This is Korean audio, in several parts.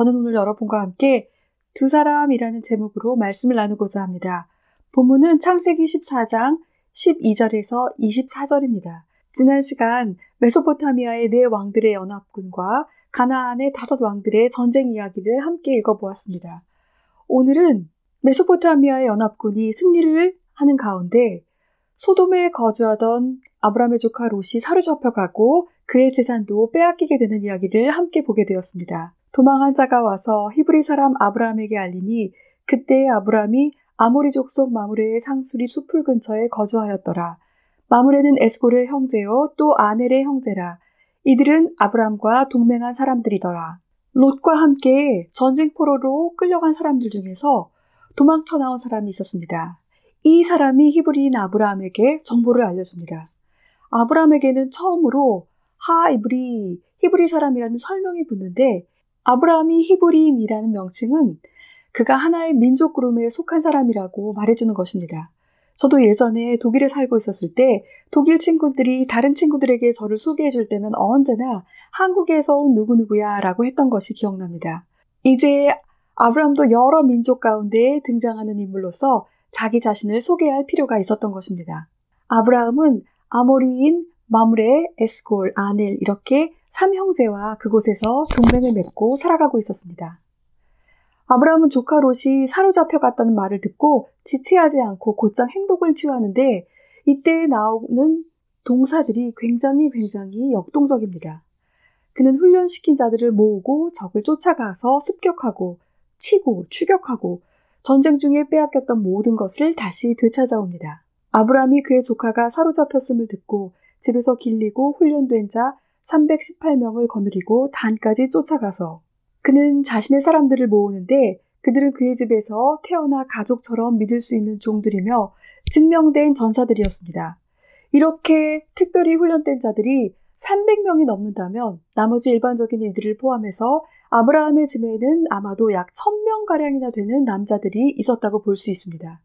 저는 오늘 여러분과 함께 두 사람이라는 제목으로 말씀을 나누고자 합니다. 본문은 창세기 14장 12절에서 24절입니다. 지난 시간 메소포타미아의 네 왕들의 연합군과 가나안의 다섯 왕들의 전쟁 이야기를 함께 읽어보았습니다. 오늘은 메소포타미아의 연합군이 승리를 하는 가운데 소돔에 거주하던 아브라함의 조카 롯이 사로잡혀가고 그의 재산도 빼앗기게 되는 이야기를 함께 보게 되었습니다. 도망한 자가 와서 히브리 사람 아브라함에게 알리니 그때 아브라함이 아모리 족속 마무레의 상수리 수풀 근처에 거주하였더라. 마무레는 에스골의 형제요 또 아넬의 형제라. 이들은 아브라함과 동맹한 사람들이더라. 롯과 함께 전쟁 포로로 끌려간 사람들 중에서 도망쳐 나온 사람이 있었습니다. 이 사람이 히브리인 아브라함에게 정보를 알려줍니다. 아브라함에게는 처음으로 하 이브리, 히브리 사람이라는 설명이 붙는데 아브라함이 히브리인이라는 명칭은 그가 하나의 민족 그룹에 속한 사람이라고 말해주는 것입니다. 저도 예전에 독일에 살고 있었을 때 독일 친구들이 다른 친구들에게 저를 소개해 줄 때면 언제나 한국에서 온 누구누구야 라고 했던 것이 기억납니다. 이제 아브라함도 여러 민족 가운데 등장하는 인물로서 자기 자신을 소개할 필요가 있었던 것입니다. 아브라함은 아모리인 마므레, 에스골, 아넬 이렇게 삼형제와 그곳에서 동맹을 맺고 살아가고 있었습니다. 아브라함은 조카 롯이 사로잡혀 갔다는 말을 듣고 지체하지 않고 곧장 행동을 취하는데 이때 나오는 동사들이 굉장히 굉장히 역동적입니다. 그는 훈련시킨 자들을 모으고 적을 쫓아가서 습격하고 치고 추격하고 전쟁 중에 빼앗겼던 모든 것을 다시 되찾아옵니다. 아브라함이 그의 조카가 사로잡혔음을 듣고 집에서 길리고 훈련된 자 318명을 거느리고 단까지 쫓아가서 그는 자신의 사람들을 모으는데 그들은 그의 집에서 태어나 가족처럼 믿을 수 있는 종들이며 증명된 전사들이었습니다. 이렇게 특별히 훈련된 자들이 300명이 넘는다면 나머지 일반적인 이들을 포함해서 아브라함의 집에는 아마도 약 1000명가량이나 되는 남자들이 있었다고 볼 수 있습니다.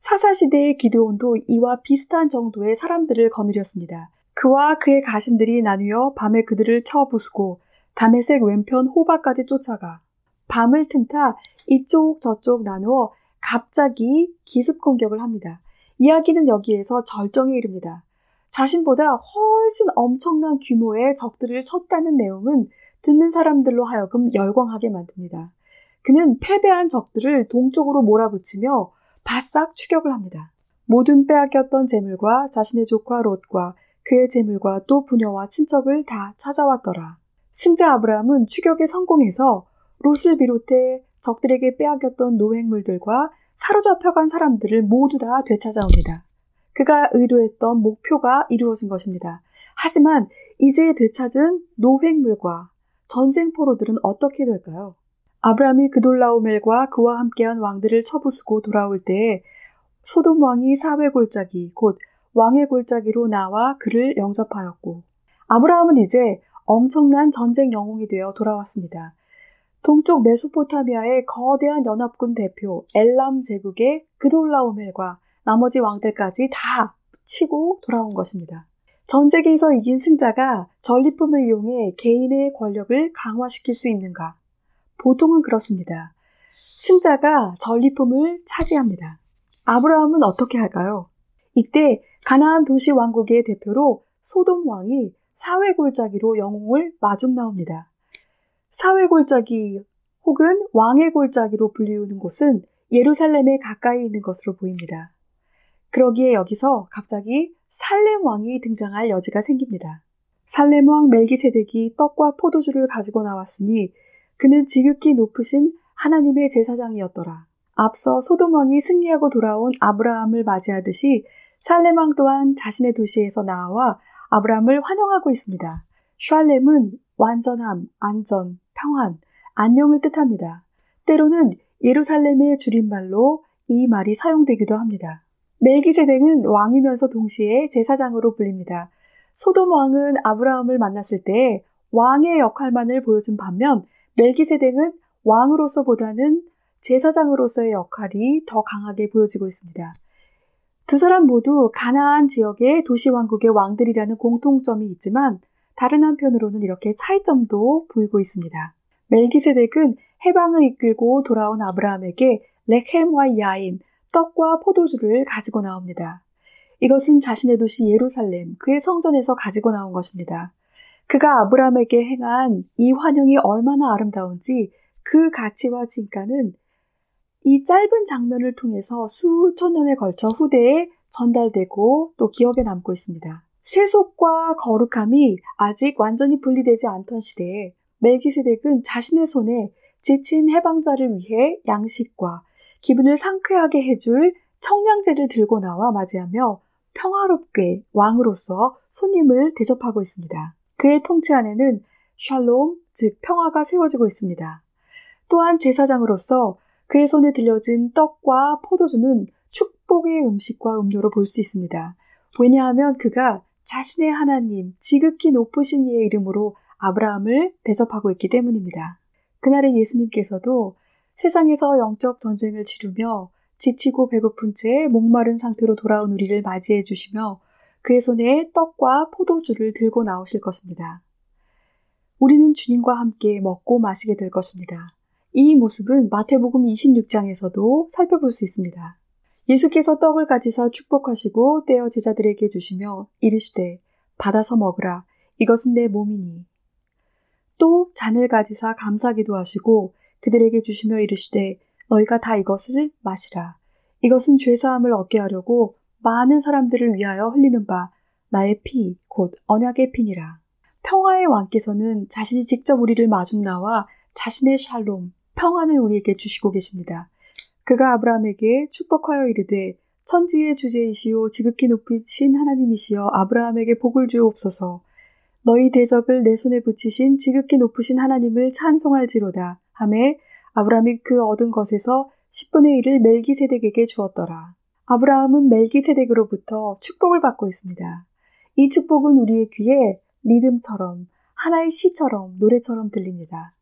사사시대의 기드온도 이와 비슷한 정도의 사람들을 거느렸습니다. 그와 그의 가신들이 나뉘어 밤에 그들을 쳐 부수고 담에색 왼편 호박까지 쫓아가 밤을 틈타 이쪽 저쪽 나누어 갑자기 기습 공격을 합니다. 이야기는 여기에서 절정에 이릅니다. 자신보다 훨씬 엄청난 규모의 적들을 쳤다는 내용은 듣는 사람들로 하여금 열광하게 만듭니다. 그는 패배한 적들을 동쪽으로 몰아붙이며 바싹 추격을 합니다. 모든 빼앗겼던 재물과 자신의 조카 롯과 그의 재물과 또 부녀와 친척을 다 찾아왔더라. 승자 아브라함은 추격에 성공해서 롯을 비롯해 적들에게 빼앗겼던 노획물들과 사로잡혀간 사람들을 모두 다 되찾아옵니다. 그가 의도했던 목표가 이루어진 것입니다. 하지만 이제 되찾은 노획물과 전쟁 포로들은 어떻게 될까요? 아브라함이 그돌라오멜과 그와 함께한 왕들을 쳐부수고 돌아올 때에 소돔 왕이 사회 골짜기 곧 왕의 골짜기로 나와 그를 영접하였고 아브라함은 이제 엄청난 전쟁 영웅이 되어 돌아왔습니다. 동쪽 메소포타미아의 거대한 연합군 대표 엘람 제국의 그돌라오멜과 나머지 왕들까지 다 치고 돌아온 것입니다. 전쟁에서 이긴 승자가 전리품을 이용해 개인의 권력을 강화시킬 수 있는가? 보통은 그렇습니다. 승자가 전리품을 차지합니다. 아브라함은 어떻게 할까요? 이때 가나안 도시 왕국의 대표로 소돔 왕이 사회 골짜기로 영웅을 마중 나옵니다. 사회 골짜기 혹은 왕의 골짜기로 불리우는 곳은 예루살렘에 가까이 있는 것으로 보입니다. 그러기에 여기서 갑자기 살렘 왕이 등장할 여지가 생깁니다. 살렘 왕 멜기세덱이 떡과 포도주를 가지고 나왔으니 그는 지극히 높으신 하나님의 제사장이었더라. 앞서 소돔 왕이 승리하고 돌아온 아브라함을 맞이하듯이 살렘 왕 또한 자신의 도시에서 나와 아브라함을 환영하고 있습니다. 샬렘은 완전함, 안전, 평안, 안녕을 뜻합니다. 때로는 예루살렘의 줄임말로 이 말이 사용되기도 합니다. 멜기세덱은 왕이면서 동시에 제사장으로 불립니다. 소돔 왕은 아브라함을 만났을 때 왕의 역할만을 보여준 반면 멜기세덱은 왕으로서보다는 제사장으로서의 역할이 더 강하게 보여지고 있습니다. 두 사람 모두 가나안 지역의 도시 왕국의 왕들이라는 공통점이 있지만 다른 한편으로는 이렇게 차이점도 보이고 있습니다. 멜기세덱은 해방을 이끌고 돌아온 아브라함에게 렉햄과 야인, 떡과 포도주를 가지고 나옵니다. 이것은 자신의 도시 예루살렘, 그의 성전에서 가지고 나온 것입니다. 그가 아브라함에게 행한 이 환영이 얼마나 아름다운지 그 가치와 진가는 이 짧은 장면을 통해서 수천 년에 걸쳐 후대에 전달되고 또 기억에 남고 있습니다. 세속과 거룩함이 아직 완전히 분리되지 않던 시대에 멜기세덱은 자신의 손에 지친 해방자를 위해 양식과 기분을 상쾌하게 해줄 청량제를 들고 나와 맞이하며 평화롭게 왕으로서 손님을 대접하고 있습니다. 그의 통치 안에는 샬롬, 즉 평화가 세워지고 있습니다. 또한 제사장으로서 그의 손에 들려진 떡과 포도주는 축복의 음식과 음료로 볼 수 있습니다. 왜냐하면 그가 자신의 하나님, 지극히 높으신 이의 이름으로 아브라함을 대접하고 있기 때문입니다. 그날의 예수님께서도 세상에서 영적 전쟁을 치르며 지치고 배고픈 채 목마른 상태로 돌아온 우리를 맞이해 주시며 그의 손에 떡과 포도주를 들고 나오실 것입니다. 우리는 주님과 함께 먹고 마시게 될 것입니다. 이 모습은 마태복음 26장에서도 살펴볼 수 있습니다. 예수께서 떡을 가지사 축복하시고 떼어 제자들에게 주시며 이르시되 받아서 먹으라. 이것은 내 몸이니. 또 잔을 가지사 감사기도 하시고 그들에게 주시며 이르시되 너희가 다 이것을 마시라. 이것은 죄 사함을 얻게 하려고 많은 사람들을 위하여 흘리는 바 나의 피 곧 언약의 피니라. 평화의 왕께서는 자신이 직접 우리를 마중 나와 자신의 샬롬 평안을 우리에게 주시고 계십니다. 그가 아브라함에게 축복하여 이르되 천지의 주제이시오 지극히 높으신 하나님이시여 아브라함에게 복을 주옵소서 너희 대접을 내 손에 붙이신 지극히 높으신 하나님을 찬송할지로다 하매 아브라함이 그 얻은 것에서 10분의 1을 멜기세덱에게 주었더라. 아브라함은 멜기세덱으로부터 축복을 받고 있습니다. 이 축복은 우리의 귀에 리듬처럼 하나의 시처럼 노래처럼 들립니다.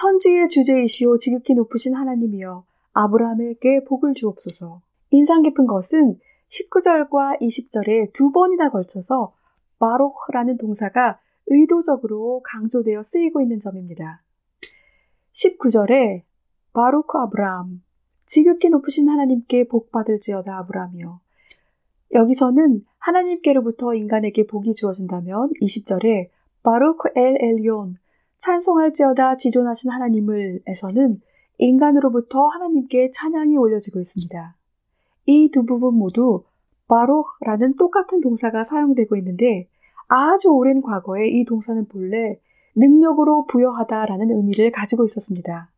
천지의 주제이시오 지극히 높으신 하나님이여 아브라함에게 복을 주옵소서. 인상 깊은 것은 19절과 20절에 두 번이나 걸쳐서 바로흐라는 동사가 의도적으로 강조되어 쓰이고 있는 점입니다. 19절에 바로크 아브라함, 지극히 높으신 하나님께 복 받을지어다 아브라함이요. 여기서는 하나님께로부터 인간에게 복이 주어진다면 20절에 바로크 엘 엘리온, 찬송할지어다 지존하신 하나님을 에서는 인간으로부터 하나님께 찬양이 올려지고 있습니다. 이 두 부분 모두 바로라는 똑같은 동사가 사용되고 있는데 아주 오랜 과거에 이 동사는 본래 능력으로 부여하다라는 의미를 가지고 있었습니다.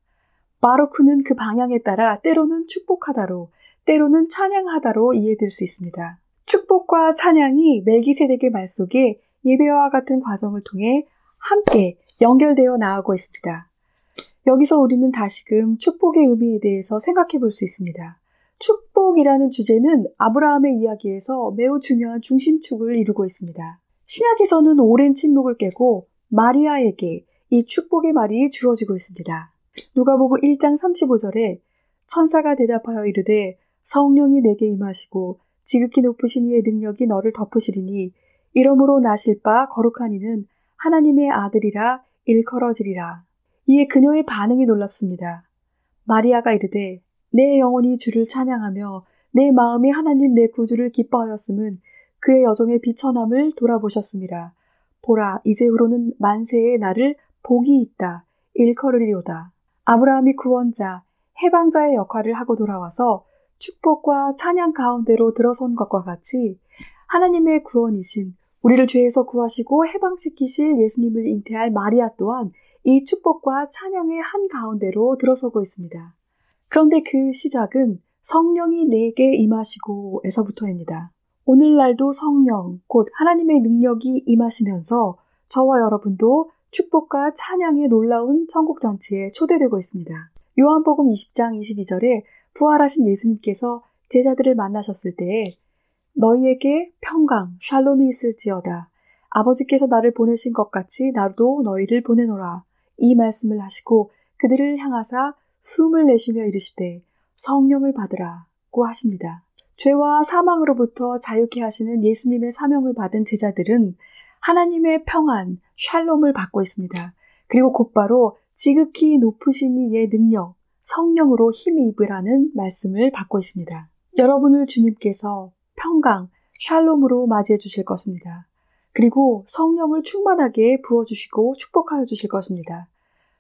바로크는 그 방향에 따라 때로는 축복하다로, 때로는 찬양하다로 이해될 수 있습니다. 축복과 찬양이 멜기세덱의 말 속에 예배와 같은 과정을 통해 함께 연결되어 나오고 있습니다. 여기서 우리는 다시금 축복의 의미에 대해서 생각해 볼 수 있습니다. 축복이라는 주제는 아브라함의 이야기에서 매우 중요한 중심축을 이루고 있습니다. 신약에서는 오랜 침묵을 깨고 마리아에게 이 축복의 말이 주어지고 있습니다. 누가보고 1장 35절에 천사가 대답하여 이르되 성령이 내게 임하시고 지극히 높으신 이의 능력이 너를 덮으시리니 이러므로 나실 바 거룩한 이는 하나님의 아들이라 일컬어지리라. 이에 그녀의 반응이 놀랍습니다. 마리아가 이르되 내 영혼이 주를 찬양하며 내 마음이 하나님 내 구주를 기뻐하였음은 그의 여종의 비천함을 돌아보셨습니다. 보라 이제후로는 만세의 나를 복이 있다 일컬으리로다. 아브라함이 구원자 해방자의 역할을 하고 돌아와서 축복과 찬양 가운데로 들어선 것과 같이 하나님의 구원이신 우리를 죄에서 구하시고 해방시키실 예수님을 잉태할 마리아 또한 이 축복과 찬양의 한 가운데로 들어서고 있습니다. 그런데 그 시작은 성령이 내게 임하시고 에서부터입니다. 오늘날도 성령, 곧 하나님의 능력이 임하시면서 저와 여러분도 축복과 찬양의 놀라운 천국잔치에 초대되고 있습니다. 요한복음 20장 22절에 부활하신 예수님께서 제자들을 만나셨을 때에 너희에게 평강, 샬롬이 있을지어다. 아버지께서 나를 보내신 것 같이 나도 너희를 보내노라. 이 말씀을 하시고 그들을 향하사 숨을 내쉬며 이르시되 성령을 받으라고 하십니다. 죄와 사망으로부터 자유케 하시는 예수님의 사명을 받은 제자들은 하나님의 평안, 샬롬을 받고 있습니다. 그리고 곧바로 지극히 높으신 이의 능력, 성령으로 힘입으라는 말씀을 받고 있습니다. 여러분을 주님께서 평강, 샬롬으로 맞이해 주실 것입니다. 그리고 성령을 충만하게 부어주시고 축복하여 주실 것입니다.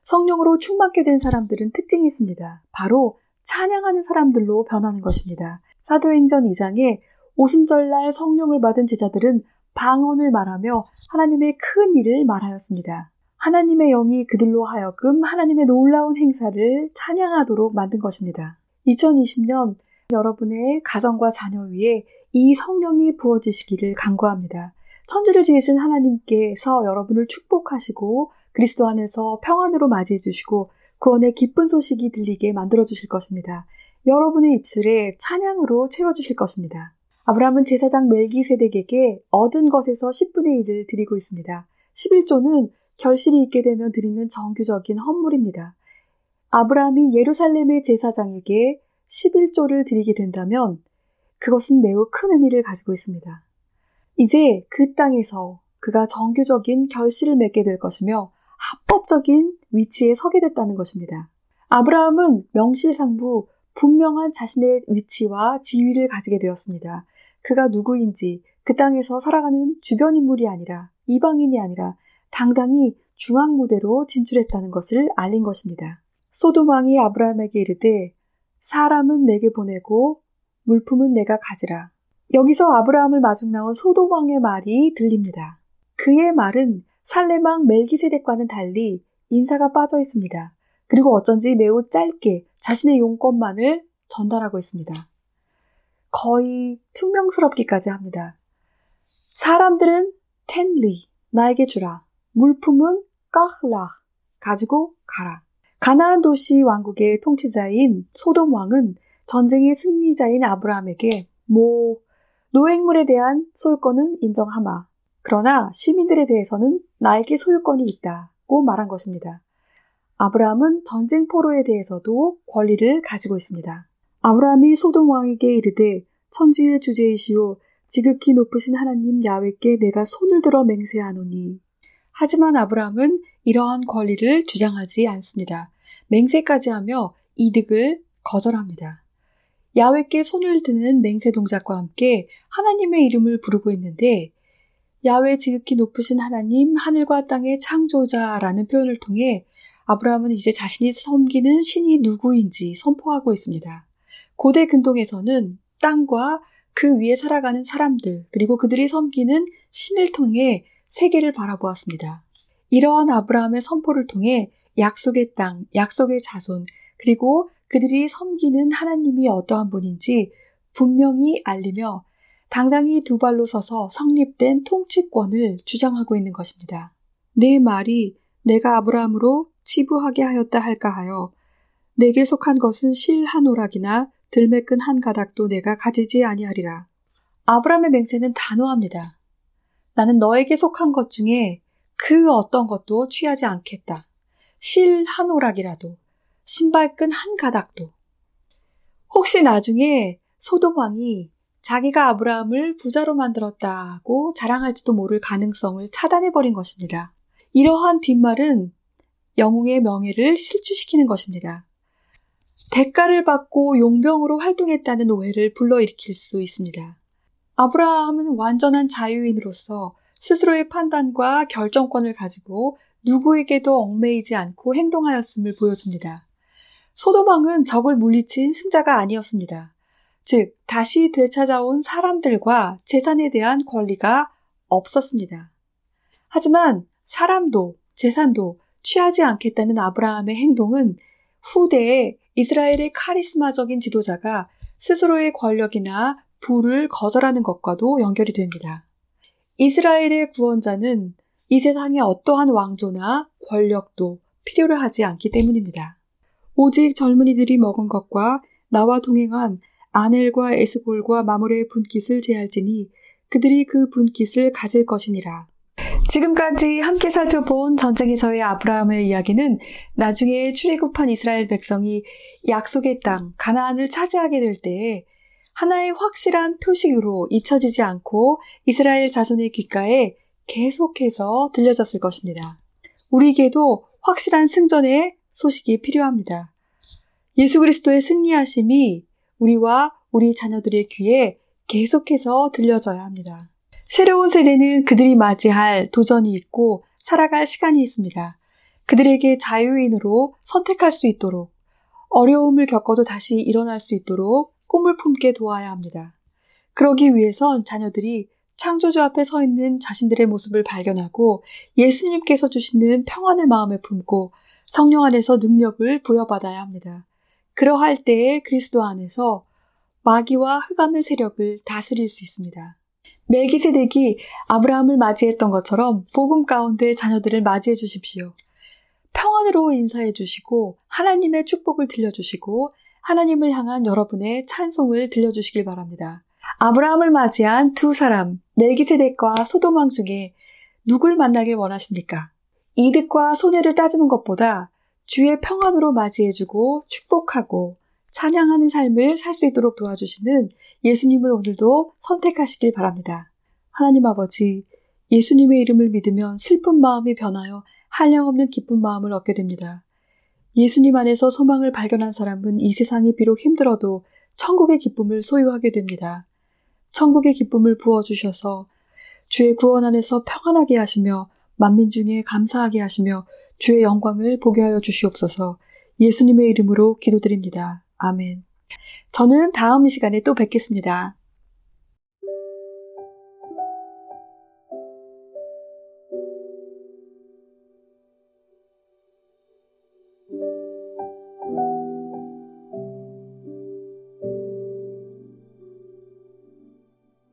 성령으로 충만케 된 사람들은 특징이 있습니다. 바로 찬양하는 사람들로 변하는 것입니다. 사도행전 2장에 오순절날 성령을 받은 제자들은 방언을 말하며 하나님의 큰 일을 말하였습니다. 하나님의 영이 그들로 하여금 하나님의 놀라운 행사를 찬양하도록 만든 것입니다. 2020년 여러분의 가정과 자녀 위에 이 성령이 부어지시기를 간구합니다. 천지를 지으신 하나님께서 여러분을 축복하시고 그리스도 안에서 평안으로 맞이해 주시고 구원의 기쁜 소식이 들리게 만들어 주실 것입니다. 여러분의 입술에 찬양으로 채워 주실 것입니다. 아브라함은 제사장 멜기세덱에게 얻은 것에서 10분의 1을 드리고 있습니다. 11조는 결실이 있게 되면 드리는 정규적인 헌물입니다. 아브라함이 예루살렘의 제사장에게 11조를 드리게 된다면 그것은 매우 큰 의미를 가지고 있습니다. 이제 그 땅에서 그가 정규적인 결실을 맺게 될 것이며 합법적인 위치에 서게 됐다는 것입니다. 아브라함은 명실상부 분명한 자신의 위치와 지위를 가지게 되었습니다. 그가 누구인지 그 땅에서 살아가는 주변 인물이 아니라 이방인이 아니라 당당히 중앙 무대로 진출했다는 것을 알린 것입니다. 소돔 왕이 아브라함에게 이르되 사람은 내게 보내고 물품은 내가 가지라. 여기서 아브라함을 마중 나온 소돔 왕의 말이 들립니다. 그의 말은 살레망 멜기세덱과는 달리 인사가 빠져 있습니다. 그리고 어쩐지 매우 짧게 자신의 용건만을 전달하고 있습니다. 거의 퉁명스럽기까지 합니다. 사람들은 텐리, 나에게 주라. 물품은 까흐라, 가지고 가라. 가나안 도시 왕국의 통치자인 소돔 왕은 전쟁의 승리자인 아브라함에게 뭐 노획물에 대한 소유권은 인정하마. 그러나 시민들에 대해서는 나에게 소유권이 있다고 말한 것입니다. 아브라함은 전쟁 포로에 대해서도 권리를 가지고 있습니다. 아브라함이 소돔 왕에게 이르되 천지의 주제이시오 지극히 높으신 하나님 야외께 내가 손을 들어 맹세하노니 하지만 아브라함은 이러한 권리를 주장하지 않습니다. 맹세까지 하며 이득을 거절합니다. 야외께 손을 드는 맹세 동작과 함께 하나님의 이름을 부르고 있는데 야외 지극히 높으신 하나님 하늘과 땅의 창조자라는 표현을 통해 아브라함은 이제 자신이 섬기는 신이 누구인지 선포하고 있습니다. 고대 근동에서는 땅과 그 위에 살아가는 사람들 그리고 그들이 섬기는 신을 통해 세계를 바라보았습니다. 이러한 아브라함의 선포를 통해 약속의 땅, 약속의 자손, 그리고 그들이 섬기는 하나님이 어떠한 분인지 분명히 알리며 당당히 두 발로 서서 성립된 통치권을 주장하고 있는 것입니다. 내 말이 내가 아브라함으로 치부하게 하였다 할까 하여 내게 속한 것은 실 한 오락이나 들매끈 한 가닥도 내가 가지지 아니하리라. 아브라함의 맹세는 단호합니다. 나는 너에게 속한 것 중에 그 어떤 것도 취하지 않겠다. 실 한 오락이라도, 신발끈 한 가닥도. 혹시 나중에 소돔 왕이 자기가 아브라함을 부자로 만들었다고 자랑할지도 모를 가능성을 차단해버린 것입니다. 이러한 뒷말은 영웅의 명예를 실추시키는 것입니다. 대가를 받고 용병으로 활동했다는 오해를 불러일으킬 수 있습니다. 아브라함은 완전한 자유인으로서 스스로의 판단과 결정권을 가지고 누구에게도 얽매이지 않고 행동하였음을 보여줍니다. 소도망은 적을 물리친 승자가 아니었습니다. 즉, 다시 되찾아온 사람들과 재산에 대한 권리가 없었습니다. 하지만 사람도 재산도 취하지 않겠다는 아브라함의 행동은 후대에 이스라엘의 카리스마적인 지도자가 스스로의 권력이나 부를 거절하는 것과도 연결이 됩니다. 이스라엘의 구원자는 이 세상에 어떠한 왕조나 권력도 필요로 하지 않기 때문입니다. 오직 젊은이들이 먹은 것과 나와 동행한 아넬과 에스골과 마몰의 분깃을 제할지니 그들이 그 분깃을 가질 것이니라. 지금까지 함께 살펴본 전쟁에서의 아브라함의 이야기는 나중에 출애굽한 이스라엘 백성이 약속의 땅 가나안을 차지하게 될 때에 하나의 확실한 표식으로 잊혀지지 않고 이스라엘 자손의 귓가에 계속해서 들려졌을 것입니다. 우리에게도 확실한 승전의 소식이 필요합니다. 예수 그리스도의 승리하심이 우리와 우리 자녀들의 귀에 계속해서 들려져야 합니다. 새로운 세대는 그들이 맞이할 도전이 있고 살아갈 시간이 있습니다. 그들에게 자유인으로 선택할 수 있도록 어려움을 겪어도 다시 일어날 수 있도록 꿈을 품게 도와야 합니다. 그러기 위해선 자녀들이 창조주 앞에 서 있는 자신들의 모습을 발견하고 예수님께서 주시는 평안을 마음에 품고 성령 안에서 능력을 부여받아야 합니다. 그러할 때에 그리스도 안에서 마귀와 흑암의 세력을 다스릴 수 있습니다. 멜기세덱이 아브라함을 맞이했던 것처럼 복음 가운데 자녀들을 맞이해 주십시오. 평안으로 인사해 주시고 하나님의 축복을 들려주시고 하나님을 향한 여러분의 찬송을 들려주시길 바랍니다. 아브라함을 맞이한 두 사람, 멜기세덱과 소돔왕 중에 누굴 만나길 원하십니까? 이득과 손해를 따지는 것보다 주의 평안으로 맞이해주고 축복하고 찬양하는 삶을 살 수 있도록 도와주시는 예수님을 오늘도 선택하시길 바랍니다. 하나님 아버지, 예수님의 이름을 믿으면 슬픈 마음이 변하여 한량없는 기쁜 마음을 얻게 됩니다. 예수님 안에서 소망을 발견한 사람은 이 세상이 비록 힘들어도 천국의 기쁨을 소유하게 됩니다. 천국의 기쁨을 부어주셔서 주의 구원 안에서 평안하게 하시며 만민 중에 감사하게 하시며 주의 영광을 보게 하여 주시옵소서 예수님의 이름으로 기도드립니다. 아멘. 저는 다음 시간에 또 뵙겠습니다.